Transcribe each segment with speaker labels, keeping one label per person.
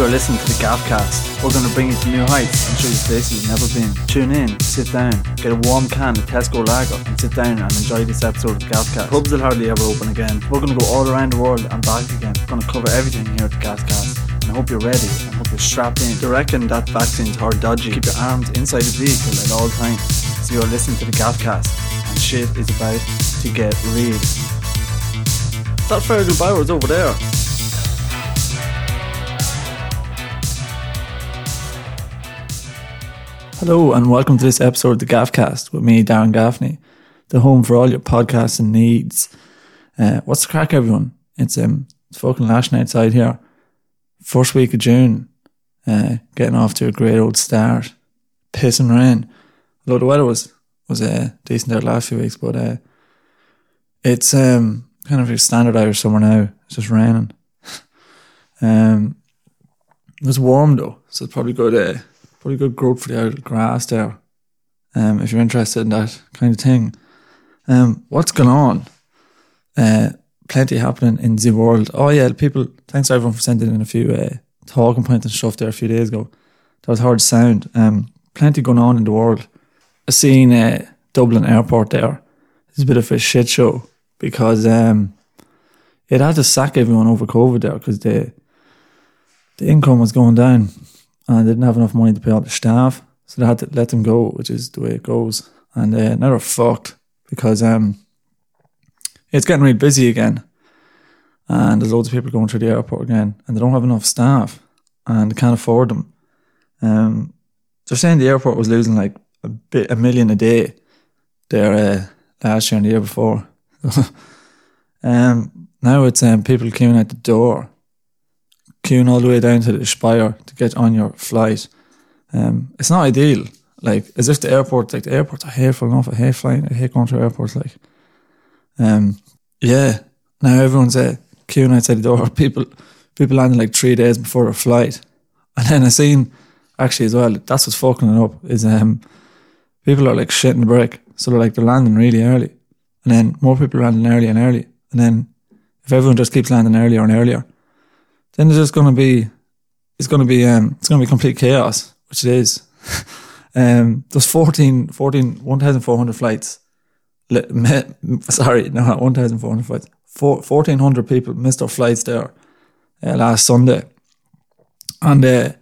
Speaker 1: You are listening to the Gaffcast. We're going to bring you to new heights and show you places you've never been. Tune in, sit down, get a warm can of Tesco Lager, and sit down and enjoy this episode of the. Pubs will hardly ever open again. We're going to go all around the world and back again. We're going to cover everything here at the. And I hope you're ready and hope you're strapped in. You reckon that vaccine's hard dodgy? Keep your arms inside the vehicle at all times. So you're listening to the Gaffcast, and shit is about to get real. That Fergal Bowers over there. Hello and welcome to this episode of the Gaffcast with me, Darren Gaffney, the home for all your podcasts and needs. Uh, what's the crack, everyone? It's um, it's fucking lashing outside here. First week of June, uh, getting off to a great old start. Pissing rain. Although the weather was was uh, decent the last few weeks, but uh, it's um kind of a standard Irish summer now. It's just raining. um, it was warm though, so it's probably good. Uh, probably good growth for the grass there. Um, if you're interested in that kind of thing. Um, what's going on? Uh, plenty happening in the world. Oh yeah, people. Thanks everyone for sending in a few uh, talking points and stuff there a few days ago. That was hard sound. Um, plenty going on in the world. I seen uh, Dublin Airport there. It's a bit of a shit show because um, it had to sack everyone over COVID there because the the income was going down and they didn't have enough money to pay all the staff, so they had to let them go, which is the way it goes. And uh, now they're fucked because um, it's getting really busy again, and there's loads of people going through the airport again, and they don't have enough staff, and they can't afford them. Um, they're saying the airport was losing like a bit a million a day there uh, last year and the year before. um, now it's um, people queuing at the door, queuing all the way down to the Spire to get on your flight. Um, it's not ideal. Like as if the airport, like the airports, I hate flying off, I hate flying, I hate going to airports. Like, um, yeah. Now everyone's uh, queuing outside the door. People, people landing like three days before their flight, and then I seen actually as well. That's what's fucking it up is um, people are like shitting the brick. So they're like they're landing really early, and then more people are landing early and early, and then if everyone just keeps landing earlier and earlier, then it's just going to be it's going to be um, it's going to be complete chaos, which it is. um, there's 14, 14 1,400 flights. Sorry, no, not 1,400 flights. Four, 1,400 people missed their flights there uh, last Sunday, and uh,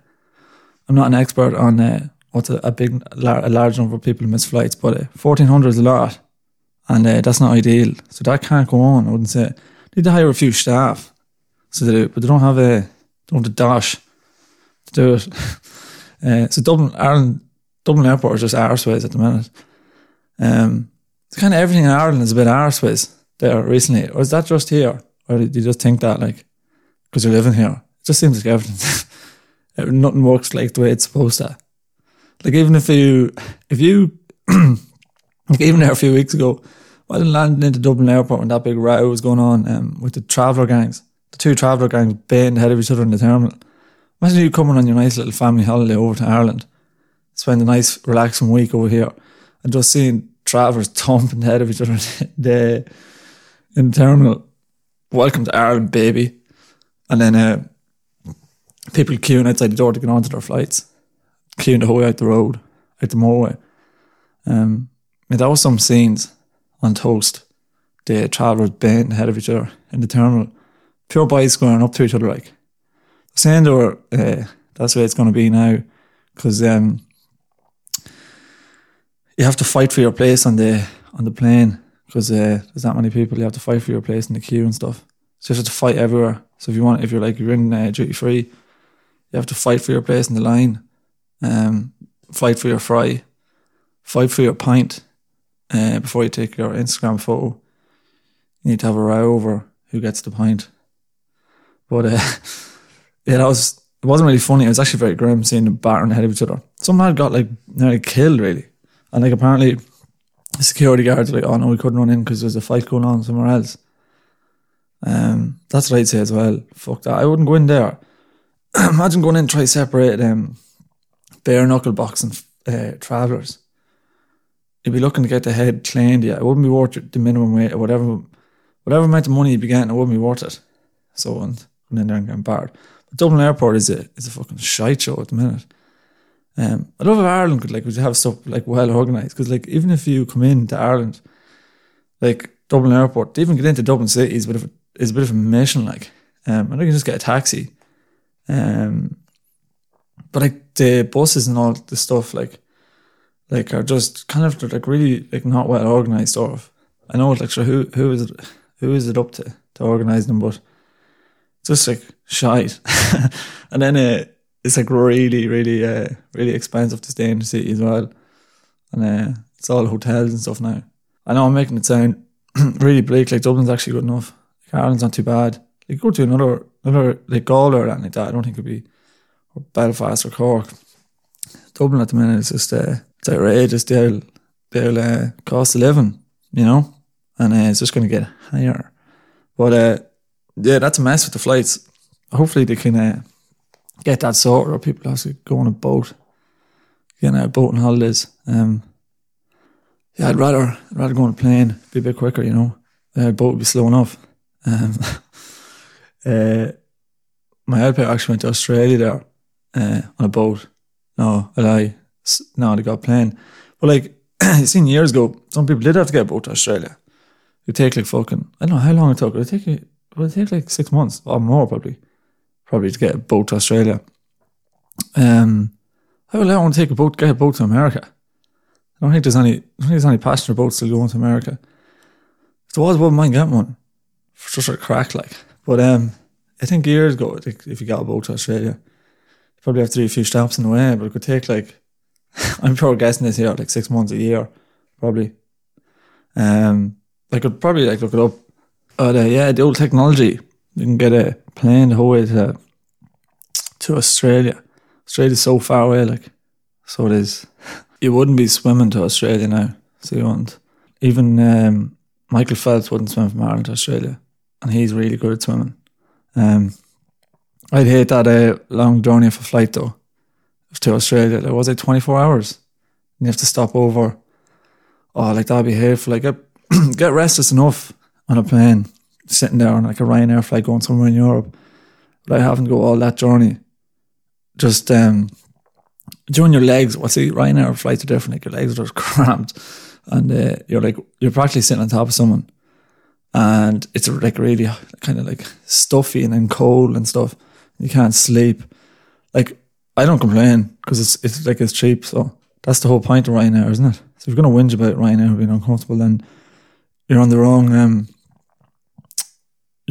Speaker 1: I'm not an expert on uh, what's a, a big, a large number of people miss flights, but uh, 1,400 is a lot, and uh, that's not ideal. So that can't go on. I wouldn't say. Need to hire a few staff, so they do, but they don't have a don't have the dash to do it. Uh, so Dublin, Ireland, Dublin Airport is just arseways at the minute. Um, it's kind of everything in Ireland is a bit arseways there recently, or is that just here, or do you just think that like because you're living here? It just seems like everything, nothing works like the way it's supposed to. Like even if you, if you, like even there a few weeks ago, while landing into Dublin Airport when that big row was going on um, with the traveller gangs, the two traveller gangs baying ahead of each other in the terminal. Imagine you coming on your nice little family holiday over to Ireland, spend a nice relaxing week over here, and just seeing travellers thumping the head of each other in the, in the terminal. Welcome to Ireland, baby. And then uh, people queuing outside the door to get onto their flights, queuing the whole way out the road, out the motorway. Um, yeah, that was some scenes on Toast. The travellers banging ahead of each other in the terminal. Pure boys going up to each other like. Saying they were, uh, that's the way it's going to be now. Because um, you have to fight for your place on the on the plane. Because uh, there's that many people, you have to fight for your place in the queue and stuff. So you have to fight everywhere. So if you want, if you're like, you're in uh, duty free, you have to fight for your place in the line. Um, fight for your fry. Fight for your pint uh, before you take your Instagram photo. You need to have a row over who gets the pint. But uh, yeah, that was it wasn't really funny. It was actually very grim seeing them battering ahead of each other. Some lad got like nearly killed really, and like apparently the security guards were like, oh no, we couldn't run in because there's a fight going on somewhere else. Um, that's what I'd say as well. Fuck that. I wouldn't go in there. Imagine going in and try separate um, bare knuckle boxing uh, travellers you'd be looking to get the head cleaned. Yeah, it wouldn't be worth the minimum wage or whatever, whatever amount of money you'd be getting. It wouldn't be worth it. So and going in there and getting barred. But Dublin Airport is a is a fucking shite show at the minute. Um, I love if Ireland could like would have stuff like well organized because like even if you come into Ireland, like Dublin Airport, to even get into Dublin City is a bit of a, is a bit of a mission. Like, um, I you can just get a taxi, um, but like the buses and all the stuff like like are just kind of like really like not well organized. Of. I know like so who who is it who is it up to to organize them, but just like shite. and then uh, it's like really really uh, really expensive to stay in the city as well, and uh, it's all hotels and stuff now. I know I'm making it sound really bleak. Like Dublin's actually good enough. Like Ireland's not too bad. Like go to another another like Galway or anything like that. I don't think it'd be or Belfast or Cork. Dublin at the minute is just uh, it's outrageous. They'll they'll uh, cost of living, you know, and uh, it's just going to get higher. But uh, yeah, that's a mess with the flights. Hopefully they can uh, get that sorted, or people have to go on a boat, get on a boat on holidays. Um, yeah, I'd rather rather go on a plane, be a bit quicker, you know. Uh, boat would be slow enough. Um, uh, my helper actually went to Australia there uh, on a boat. No, I lie. No, they got a plane. But like, you seen years ago, some people did have to get a boat to Australia. It take like fucking, I don't know how long it took. It take, it would take like six months or more probably, probably to get a boat to Australia. Um, how will I want to take a boat, get a boat to America? I don't think there's any, I don't think there's any passenger boats still going to America. If there was, I wouldn't mind getting one. For just a crack like. But um, I think years ago, if you got a boat to Australia, you probably have to do a few stops in the way, but it could take like, I'm probably guessing this here, like six months a year, probably. Um, I could probably like look it up. But uh, yeah, the old technology, you can get a plane the whole way to, to Australia. Australia's so far away, like, so it is. You wouldn't be swimming to Australia now, so you wouldn't. Even um, Michael Phelps wouldn't swim from Ireland to Australia, and he's really good at swimming. Um, I'd hate that uh, long journey of a flight though to Australia. Like, was it 24 hours? And you have to stop over. Oh, like that'd be hateful. Like, get, get restless enough on a plane, sitting there on like a Ryanair flight going somewhere in Europe. But I having to go all that journey. Just um, doing your legs. Well, see, Ryanair flights are different. Like your legs are just cramped, and uh, you're like you're practically sitting on top of someone, and it's like really kind of like stuffy and then cold and stuff. You can't sleep. Like I don't complain because it's it's like it's cheap. So that's the whole point of Ryanair, isn't it? So if you're going to whinge about Ryanair being uncomfortable, then you're on the wrong. Um,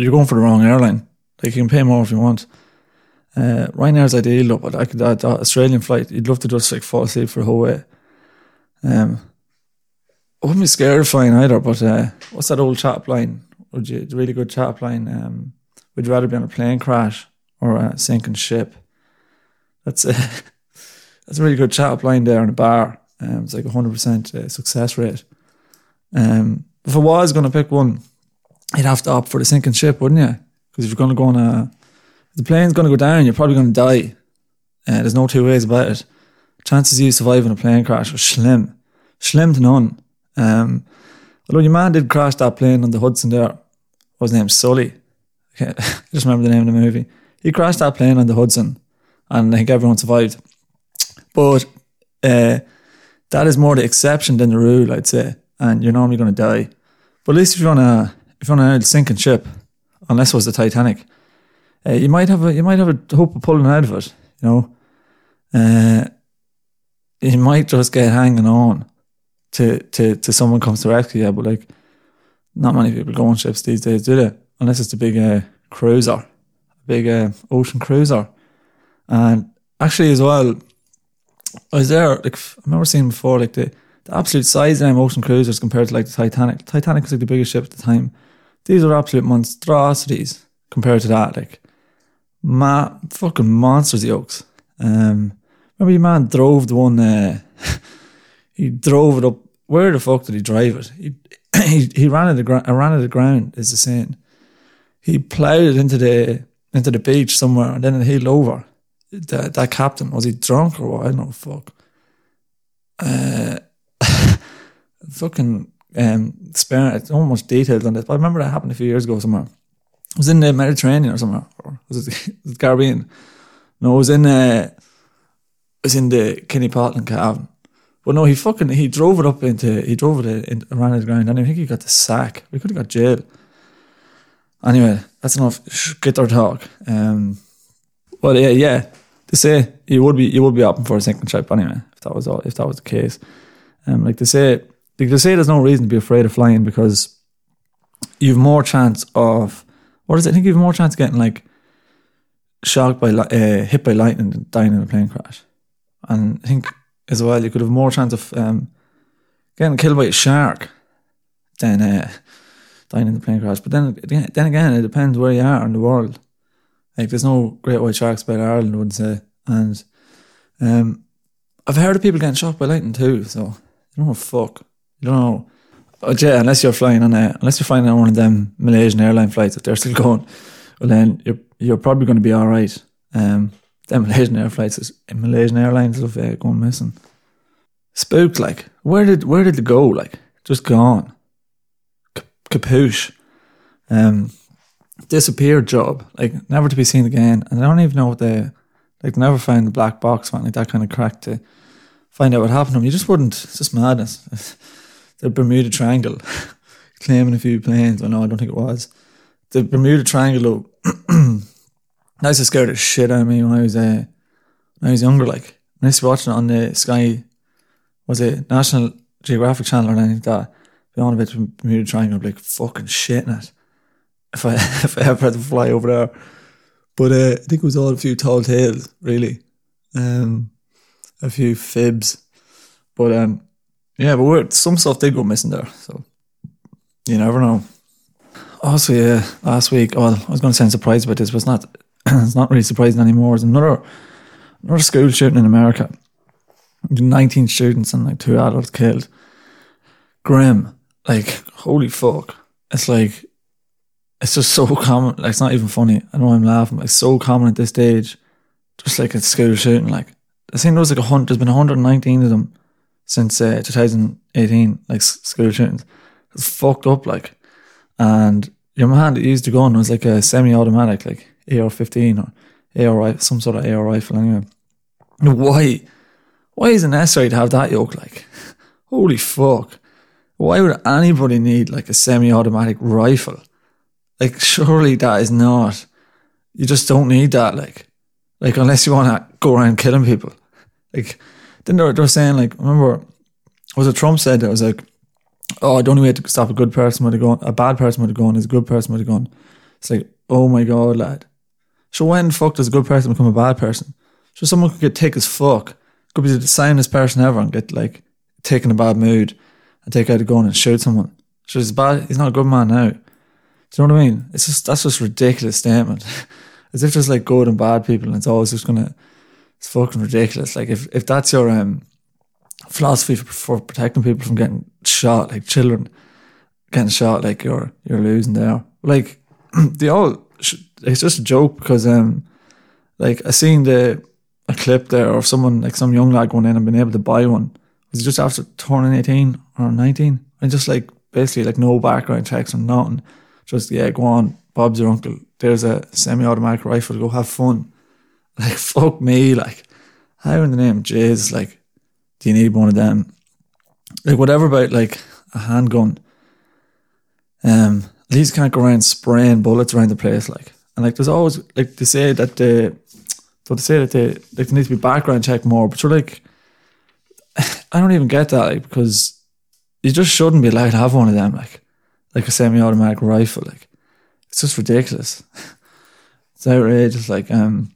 Speaker 1: you're going for the wrong airline. Like you can pay more if you want. Uh, Ryanair's ideal, but I could that, that Australian flight. You'd love to just like fall asleep for the whole way. Um, I wouldn't be scared of flying either. But uh, what's that old chat line? Would you really good chat line? Um, would you rather be on a plane crash or a sinking ship? That's a that's a really good chat line there in a bar. Um, it's like a hundred percent uh, success rate. Um, if I was going to pick one, you'd have to opt for the sinking ship, wouldn't you? Because if you're going to go on a, the plane's going to go down, you're probably going to die. Uh, there's no two ways about it. Chances of you surviving a plane crash are slim, slim to none. Um, although your man did crash that plane on the Hudson there, was named Sully. I just remember the name of the movie. He crashed that plane on the Hudson, and I think everyone survived. But uh, that is more the exception than the rule, I'd say. And you're normally going to die. But at least if you're on a if you're on a sinking ship, unless it was the Titanic, uh, you might have a you might have a hope of pulling out of it. You know, uh, you might just get hanging on to to to someone comes to rescue you. But like, not many people go on ships these days, do they? Unless it's a big uh, cruiser, a big uh, ocean cruiser. And actually, as well, I was there. Like I remember seeing before, like the, the absolute size of them ocean cruisers compared to like the Titanic. The Titanic was like the biggest ship at the time. These are absolute monstrosities compared to that. Like, ma fucking monsters yokes. Um, remember your man drove the one. Uh, he drove it up. Where the fuck did he drive it? He he, he ran it the ground. Ran it the ground. Is the saying. He ploughed it into the into the beach somewhere, and then it heeled over that, that captain was he drunk or what? I don't know. Fuck. Uh, fucking um, sparing. It's almost detailed on this, but I remember that happened a few years ago somewhere. It was in the Mediterranean or somewhere, or was it the Caribbean? No, it was in uh, it was in the Kenny Portland Cavan. But no, he fucking he drove it up into he drove it in, around the ground, and I think he got the sack. We could have got jail. Anyway, that's enough. Get their talk. Um, well, yeah, yeah. They say you would be you would be open for a sinking trip anyway if that was all if that was the case. Um, like they say, they say, there's no reason to be afraid of flying because you've more chance of what is it? I think you've more chance of getting like shocked by uh, hit by lightning than dying in a plane crash. And I think as well you could have more chance of um, getting killed by a shark than uh, dying in the plane crash. But then then again, it depends where you are in the world. Like there's no great white sharks by Ireland, I wouldn't say. And um, I've heard of people getting shot by lightning too. So you don't know fuck. You know. Yeah, unless you're flying on a, unless you're flying on one of them Malaysian airline flights, if they're still going, well then you're you're probably going to be all right. Um, them Malaysian air flights, Malaysian airlines have uh, gone missing. Spooked, like where did where did it go? Like just gone, kapoosh. Um, disappeared job, like never to be seen again. And I don't even know what they like. Never found the black box, man. Like that kind of crack to find out what happened to him. You just wouldn't. It's just madness. the Bermuda Triangle, claiming a few planes. Oh no, I don't think it was. The Bermuda Triangle. that used to scare the shit out of me when I was uh, when I was younger. Like when I used to watch it on the Sky, was it National Geographic Channel or anything like that? Be on a bit of Bermuda Triangle, I'd be like fucking shitting it. If I if I ever had to fly over there, but uh, I think it was all a few tall tales, really, um, a few fibs, but um, yeah, but some stuff did go missing there, so you never know. Also, yeah, uh, last week, well, I was going to sound surprised about this, but it's not, it's not really surprising anymore. It's another, another school shooting in America. 19 students and like two adults killed. Grim. Like, holy fuck. It's like, it's just so common. Like, it's not even funny. I know I'm laughing, it's so common at this stage. Just like a school shooting. Like, I think there was like a hundred, there's been 119 of them since uh, 2018, like school shootings. It's fucked up, like. And your man that used the gun was like a semi-automatic, like AR-15 or AR some sort of AR rifle. Anyway, why? Why is it necessary to have that yoke? Like, holy fuck! Why would anybody need like a semi-automatic rifle? Like, surely that is not. You just don't need that. Like, like unless you want to go around killing people. Like, then they're, they were saying like, remember, was it Trump said that was like, oh, the only way to stop a good person with a gun, a bad person with a gun, is a good person with a gun. It's like, oh my god, lad. So when fuck does a good person become a bad person? So someone could get thick as fuck, could be the soundest person ever, and get like taken a bad mood and take out a gun and shoot someone. So he's bad. He's not a good man now. Do you know what I mean? It's just that's just ridiculous statement. As if there's like good and bad people, and it's always just gonna it's fucking ridiculous. Like if, if that's your um, philosophy for, for, protecting people from getting shot, like children getting shot, like you're you're losing there. Like they all, it's just a joke because um, like I seen the a clip there of someone like some young lad going in and being able to buy one. Was just after turning eighteen or nineteen, and just like basically like no background checks or nothing. Just yeah, go on, Bob's your uncle. There's a semi-automatic rifle. Go have fun like, fuck me. Like, how in the name of Jesus, like, do you need one of them? Like, whatever about, like, a handgun. Um, these can't go around spraying bullets around the place, like. And, like, there's always, like, they say that they, so they say that they, like, there needs to be background check more, but you're like, I don't even get that, like, because you just shouldn't be allowed to have one of them, like, like a semi-automatic rifle, like. It's just ridiculous. it's outrageous, like, um,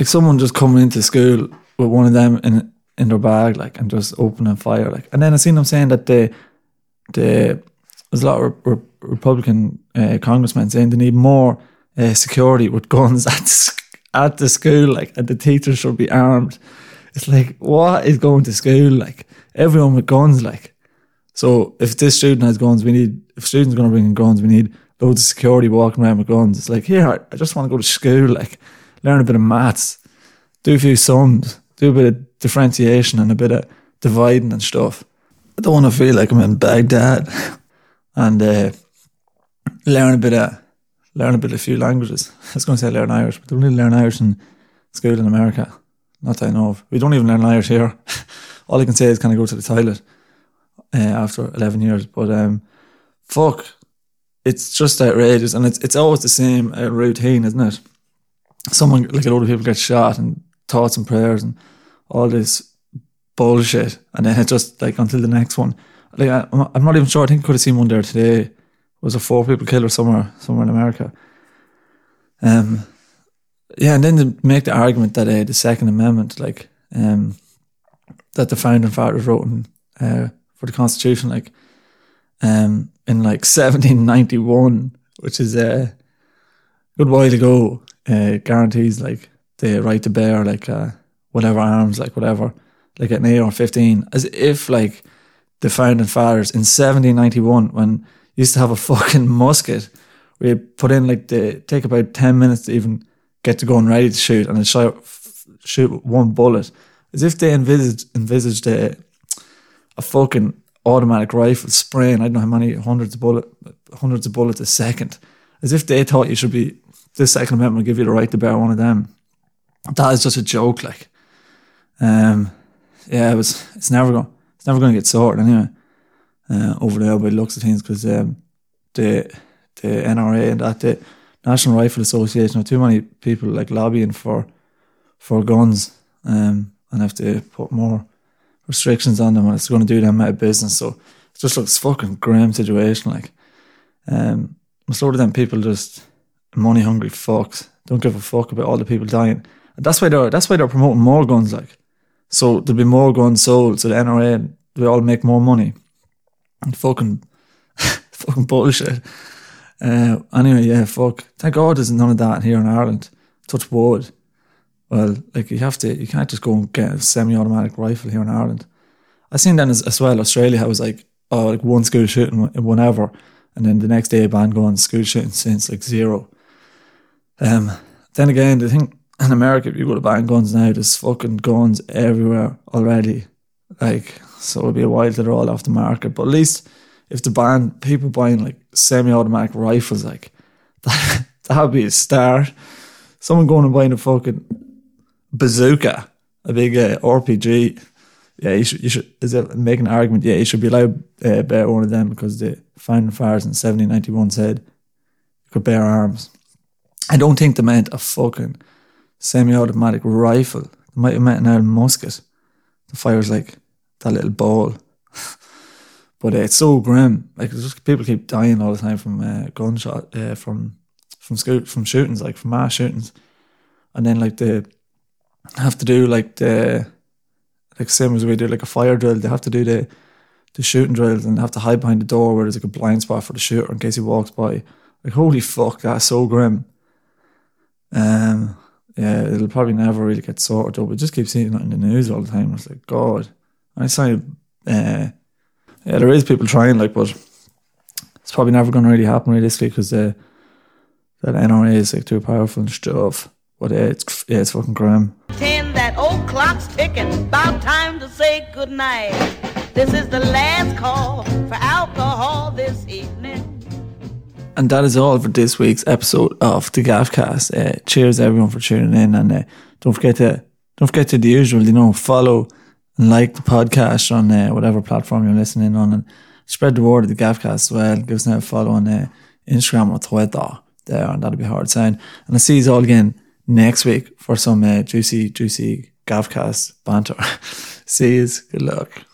Speaker 1: like someone just coming into school with one of them in in their bag, like, and just opening fire, like. And then I seen them saying that the the there's a lot of re- Republican uh, congressmen saying they need more uh, security with guns at at the school, like, and the teachers should be armed. It's like, what is going to school? Like, everyone with guns, like. So if this student has guns, we need. If students going to bring in guns, we need loads of security walking around with guns. It's like, here, I just want to go to school, like learn a bit of maths, do a few sums, do a bit of differentiation and a bit of dividing and stuff. I don't want to feel like I'm in Baghdad and uh, learn a bit of learn a bit of a few languages. I was going to say learn Irish, but don't learn Irish in school in America. Not that I know of. We don't even learn Irish here. All I can say is kind of go to the toilet uh, after 11 years. But um, fuck, it's just outrageous. And it's, it's always the same uh, routine, isn't it? Someone, like a lot of people get shot and thoughts and prayers and all this bullshit. And then it just like until the next one. Like I, I'm not even sure. I think I could have seen one there today. Was a four people killer somewhere, somewhere in America. Um, yeah, and then to make the argument that uh, the Second Amendment, like, um, that the founding fathers wrote in, uh, for the Constitution, like, um, in like 1791, which is uh, a good while ago, uh, guarantees like the right to bear like uh, whatever arms, like whatever, like an AR-15, as if like the founding fathers in 1791 when used to have a fucking musket We put in like the take about 10 minutes to even get to going ready to shoot and then shoot, shoot one bullet. As if they envisaged envisaged a, a fucking automatic rifle spraying I don't know how many hundreds of bullet hundreds of bullets a second. As if they thought you should be this second amendment will give you the right to bear one of them that is just a joke like um yeah it was it's never going it's never going to get sorted anyway uh, over there by the looks of things because um, the the NRA and that the National Rifle Association have too many people like lobbying for for guns um, and have to put more restrictions on them and it's going to do them out of business. So it just looks fucking grim situation. Like, um, most of them people just money hungry fucks don't give a fuck about all the people dying. And that's why they're that's why they're promoting more guns. Like, so there'll be more guns sold. So the NRA we all make more money. And fucking fucking bullshit. Uh, anyway, yeah, fuck. Thank God there's none of that here in Ireland. Touch wood. Well, like you have to, you can't just go and get a semi-automatic rifle here in Ireland. I seen then as, as well Australia. I was like, oh, like one school shooting whenever, and then the next day a ban going school shooting since like zero. Um, then again, the thing in America, if you go to ban guns now, there's fucking guns everywhere already. Like, so it'll be a while till they're all off the market. But at least if the ban people buying like semi-automatic rifles, like that, that would be a start. Someone going and buying a fucking bazooka, a big uh, RPG. Yeah, you should. You should. Is it make an argument? Yeah, you should be allowed uh, bear one of them because the founding fathers in seventeen ninety one said you could bear arms. I don't think they meant a fucking semi-automatic rifle. They might have meant an old musket. The fires like that little ball. but uh, it's so grim. Like just people keep dying all the time from uh, gunshot, uh, from from school, from shootings, like from mass shootings, and then like they have to do like the like same as we do like a fire drill. They have to do the the shooting drills and have to hide behind the door where there's like a blind spot for the shooter in case he walks by. Like holy fuck, that's so grim. Um, yeah, it'll probably never really get sorted though. But just keep seeing it in the news all the time. It's like God. I say, uh, yeah, there is people trying, like, but it's probably never going to really happen realistically because uh, that NRA is like too powerful and stuff. But uh, it's yeah, it's fucking grim.
Speaker 2: Ten, that old clock's ticking. About time to say goodnight. This is the last call for alcohol this evening.
Speaker 1: And that is all for this week's episode of the Gaffcast. Uh, cheers everyone for tuning in, and uh, don't forget to don't forget to the usual, you know, follow and like the podcast on uh, whatever platform you're listening on, and spread the word of the Gaffcast as well. Give us a follow on uh, Instagram or Twitter there, and that'll be hard sign. And I'll see you all again next week for some uh, juicy, juicy Gaffcast banter. see you. Good luck.